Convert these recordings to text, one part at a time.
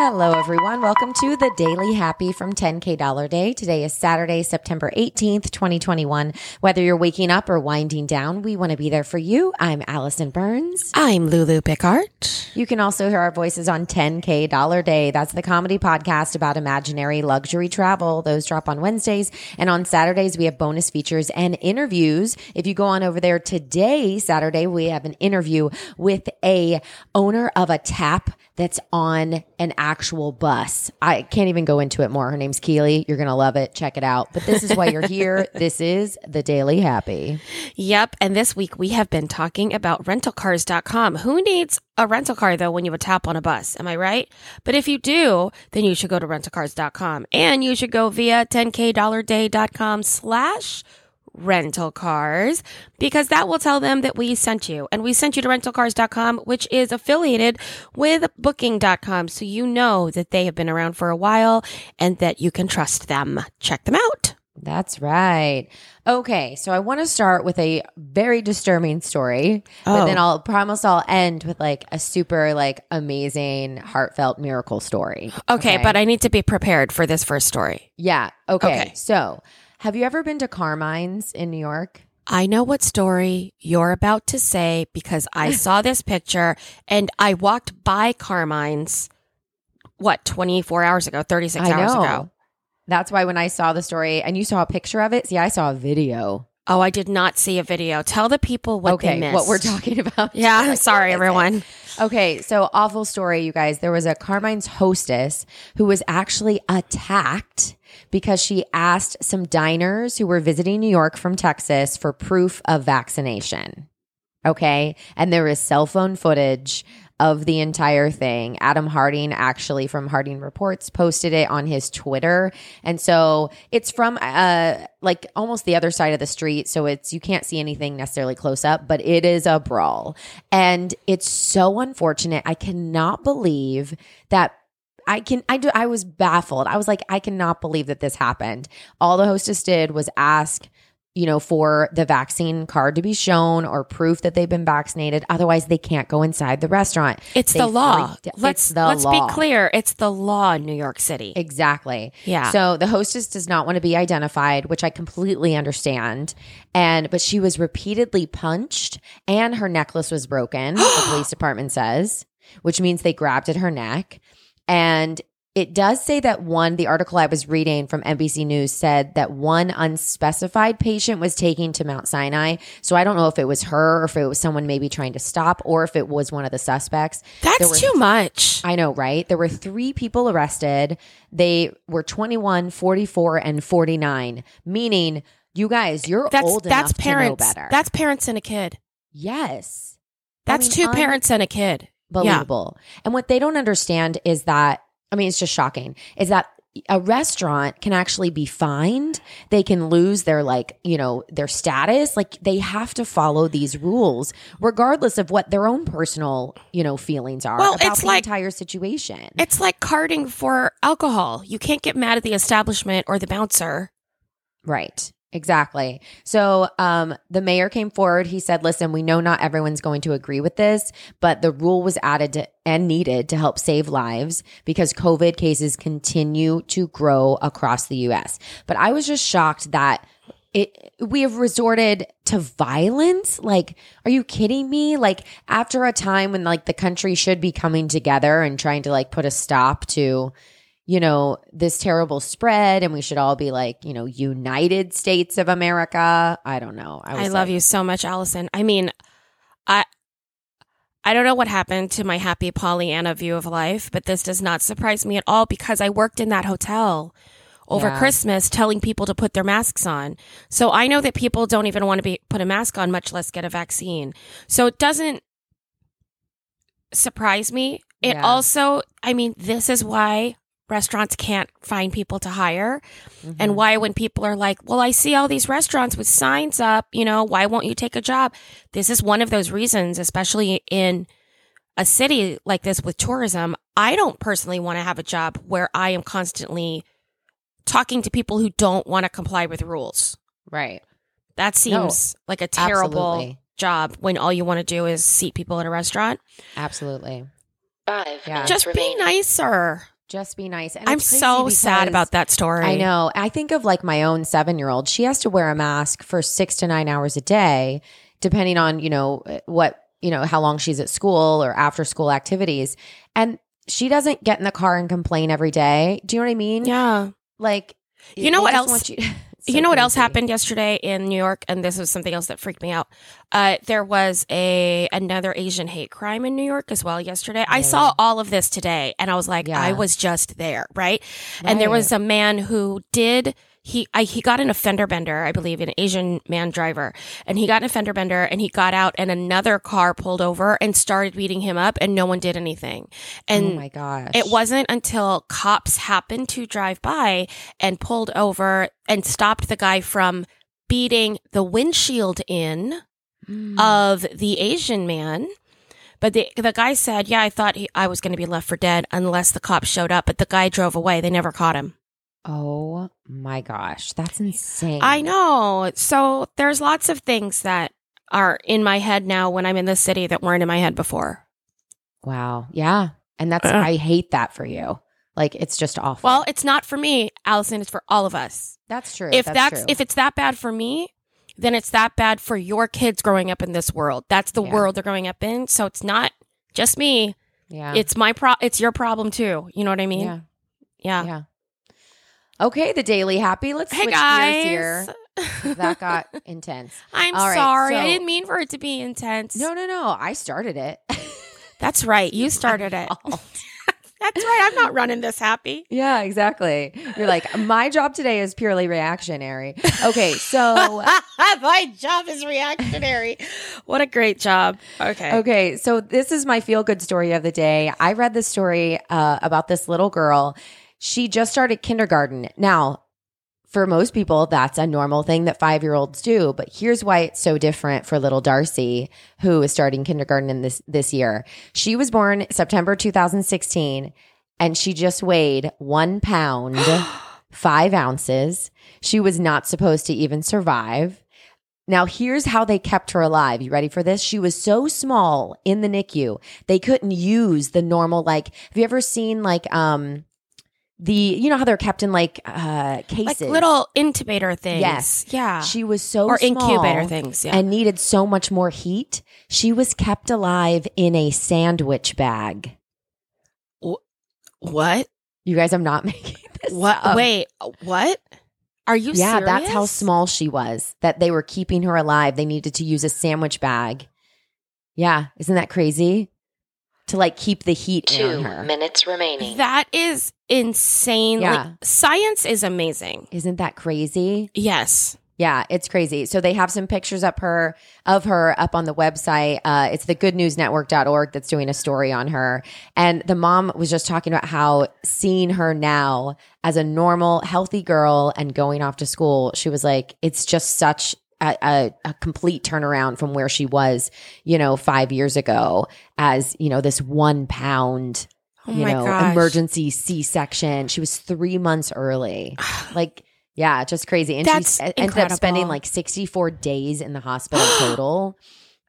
Hello, everyone. Welcome to the Daily Happy from 10K Dollar Day. Today is Saturday, September 18th, 2021. Whether you're waking up or winding down, we want to be there for you. I'm Allison Burns. I'm Lulu Picard. You can also hear our voices on 10K Dollar Day. That's the comedy podcast about imaginary luxury travel. Those drop on Wednesdays. And on Saturdays, we have bonus features and interviews. If you go on over there today, Saturday, we have an interview with a owner of a tap that's on an actual bus. I can't even go into it more. Her name's Keely. You're going to love it. Check it out. But this is why you're here. this is the Daily Happy. Yep. And this week we have been talking about rentalcars.com. Who needs a rental car though when you have a tap on a bus? Am I right? But if you do, then you should go to rentalcars.com and you should go via 10kdollarday.com slash rental cars because that will tell them that we sent you and we sent you to rentalcars.com which is affiliated with booking.com so you know that they have been around for a while and that you can trust them check them out That's right. Okay, so I want to start with a very disturbing story, but Oh. then I'll promise I'll end with like a super like amazing heartfelt miracle story. okay, but i need to be prepared for this first story yeah, okay. Okay. So, have you ever been to Carmine's in New York? I know what story you're about to say because I saw this picture and I walked by Carmine's, what, 24 hours ago, 36 I hours know. ago. That's why when I saw the story and you saw a picture of it, see, I saw a video. Oh, I did not see a video. Tell the people what they okay, missed. what we're talking about. Yeah, Like, sorry, what is it? everyone. Okay, so awful story, you guys. There was a Carmine's hostess who was actually attacked because she asked some diners who were visiting New York from Texas for proof of vaccination. Okay, and there is cell phone footage of the entire thing. Adam Harding, actually from Harding Reports, posted it on his Twitter. And so it's from uh like almost the other side of the street. So it's you can't see anything necessarily close up, but it is a brawl. And it's so unfortunate. I cannot believe that I can I do I was baffled. I was like, I cannot believe that this happened. All the hostess did was ask you know, for the vaccine card to be shown or proof that they've been vaccinated. Otherwise, they can't go inside the restaurant. It's They the law. freaked- Let's it's the let's law. be clear. It's the law in New York City. Exactly. Yeah. So the hostess does not want to be identified, which I completely understand. And but she was repeatedly punched and her necklace was broken, the police department says, which means they grabbed at her neck. And it does say that one, the article I was reading from NBC News said that one unspecified patient was taken to Mount Sinai. So I don't know if it was her or if it was someone maybe trying to stop or if it was one of the suspects. That's were too much. I know, right? There were three people arrested. They were 21, 44, and 49, meaning you guys, you're That's old that's enough parents. to know better. That's parents and a kid. yes. I That's mean, two parents and a kid. Yeah. And what they don't understand is that, I mean, it's just shocking, is that a restaurant can actually be fined. They can lose their like, you know, their status. Like they have to follow these rules regardless of what their own personal, you know, feelings are Well, about it's the like- entire situation. It's like carding for alcohol. You can't get mad at the establishment or the bouncer. Right. Exactly. So um, the mayor came forward. He said, listen, we know not everyone's going to agree with this, but the rule was added to, and needed to help save lives because COVID cases continue to grow across the US. But I was just shocked that it we have resorted to violence like are you kidding me like after a time when like the country should be coming together and trying to like put a stop to you know, this terrible spread and we should all be like, you know, United States of America. I don't know. I, was love like, you so much, Allison. I mean, I I don't know what happened to my happy Pollyanna view of life, but this does not surprise me at all because I worked in that hotel over Yeah. Christmas telling people to put their masks on. So I know that people don't even want to be put a mask on, much less get a vaccine. So it doesn't surprise me. It Yeah. also, I mean, this is why restaurants can't find people to hire Mm-hmm. and why when people are like well i see all these restaurants with signs up you know why won't you take a job this is one of those reasons especially in a city like this with tourism i don't personally want to have a job where i am constantly talking to people who don't want to comply with rules right. that seems like a terrible absolutely. job when all you want to do is seat people in a restaurant Absolutely. Five. Yeah. Just be nicer. Just be nice. And I'm so sad about that story. I know. I think of like my own seven year old. She has to wear a mask for six to nine hours a day, depending on, you know, eh, what, you know, how long she's at school or after school activities. And she doesn't get in the car and complain every day. Do you know what I mean? Yeah. Like, You know what else- want You, It's you know what else happened yesterday in New York, and this was something else that freaked me out. Uh, there was a another Asian hate crime in New York as well yesterday. I saw all of this today, and I was like, Yeah. I was just there, right? And there was a man who did he I, he got an offender bender, I believe, an Asian man driver, and he got in a fender bender, and he got out, and another car pulled over and started beating him up, and no one did anything. And oh my gosh. it wasn't until cops happened to drive by and pulled over and stopped the guy from beating the windshield in Mm. of the Asian man. But the the guy said, "Yeah, I thought he, I was going to be left for dead unless the cops showed up." But the guy drove away. They never caught him. Oh my gosh. That's insane. I know. So there's lots of things that are in my head now when I'm in the city that weren't in my head before. Wow. Yeah. And that's, Uh. I hate that for you. Like, it's just awful. Well, it's not for me, Allison. It's for all of us. that's true. if that's, true. if it's that bad for me, then it's that bad for your kids growing up in this world. That's the Yeah. world they're growing up in. So it's not just me. yeah. It's my pro. It's your problem too. You know what I mean? yeah. Yeah. Yeah. Okay. The Daily Happy. Let's Hey switch guys. gears here. That got intense. I'm right, sorry. I so- didn't mean for it to be intense. No, no, no. I started it. That's right. You started it. That's right. I'm not running this happy. yeah, exactly. You're like, my job today is purely reactionary. Okay. So, my job is reactionary. What a great job. Okay. Okay, so this is my feel good story of the day. I read this story uh, about this little girl. She just started kindergarten. Now, for most people, that's a normal thing that five year olds do. But here's why it's so different for little Darcy, who is starting kindergarten in this this year. She was born September 2016, and she just weighed one pound, five ounces. She was not supposed to even survive. Now, here's how they kept her alive. You ready for this? She was so small in the NICU, they couldn't use the normal, like, have you ever seen, like, um, the, you know how they're kept in, like, uh, cases? Like little intubator things. Yes. Yeah. She was so or incubator things. Yeah. and needed so much more heat. She was kept alive in a sandwich bag. what? You guys, I'm not making this What? up. Wait. What? Are you yeah, serious? that's how small she was. That they were keeping her alive. They needed to use a sandwich bag. Yeah, isn't that crazy? To like keep the heat in Two on her. minutes remaining. That is insane. Yeah. Like, science is amazing. Isn't that crazy? Yes. Yeah, it's crazy. So they have some pictures up her of her up on the website. Uh, it's the goodnewsnetwork.org that's doing a story on her. And the mom was just talking about how seeing her now as a normal, healthy girl and going off to school, she was like, it's just such a, a, a complete turnaround from where she was, you know, five years ago as, you know, this one pound, Oh you know, gosh. emergency C section. She was three months early. like, yeah, just crazy. And That's she ended up spending like 64 days in the hospital total.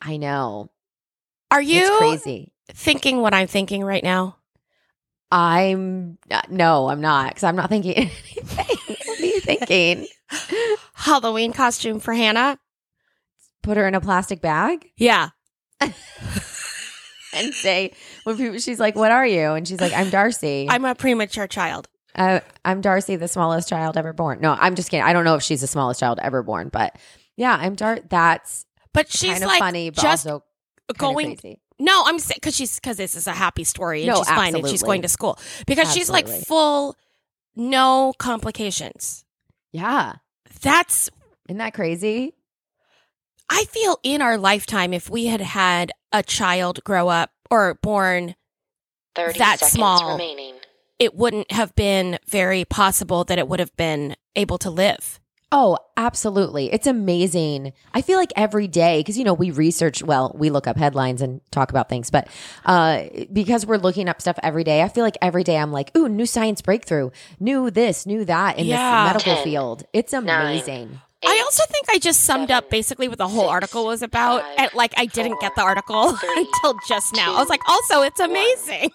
I know. Are you It's crazy. thinking what I'm thinking right now? I'm uh, no, I'm not because I'm not thinking anything. What are you thinking? Halloween costume for Hannah? Put her in a plastic bag Yeah. and say when people, she's like, "What are you?" and she's like, "I'm Darcy. I'm a premature child. uh, I'm Darcy, the smallest child ever born." No, I'm just kidding. I don't know if she's the smallest child ever born, but yeah, I'm Dar. That's But she's kind of like funny, but just also going crazy. No, I'm because she's because this is a happy story and No, she's fine and she's going to school because she's like full, no complications. Yeah, That's isn't that crazy? I feel in our lifetime if we had had a child grow up or born, 30 that seconds small. remaining. it wouldn't have been very possible that it would have been able to live. Oh, absolutely. It's amazing. I feel like every day, because, you know, we research, well, we look up headlines and talk about things, but uh, because we're looking up stuff every day, I feel like every day I'm like, ooh, new science breakthrough, new this, new that in Yeah. this medical Ten, field. It's amazing. I Eight, also think I just summed up basically what the whole six, article was about. five, and like I didn't get the article three, until just now. I was like, also, it's one. amazing.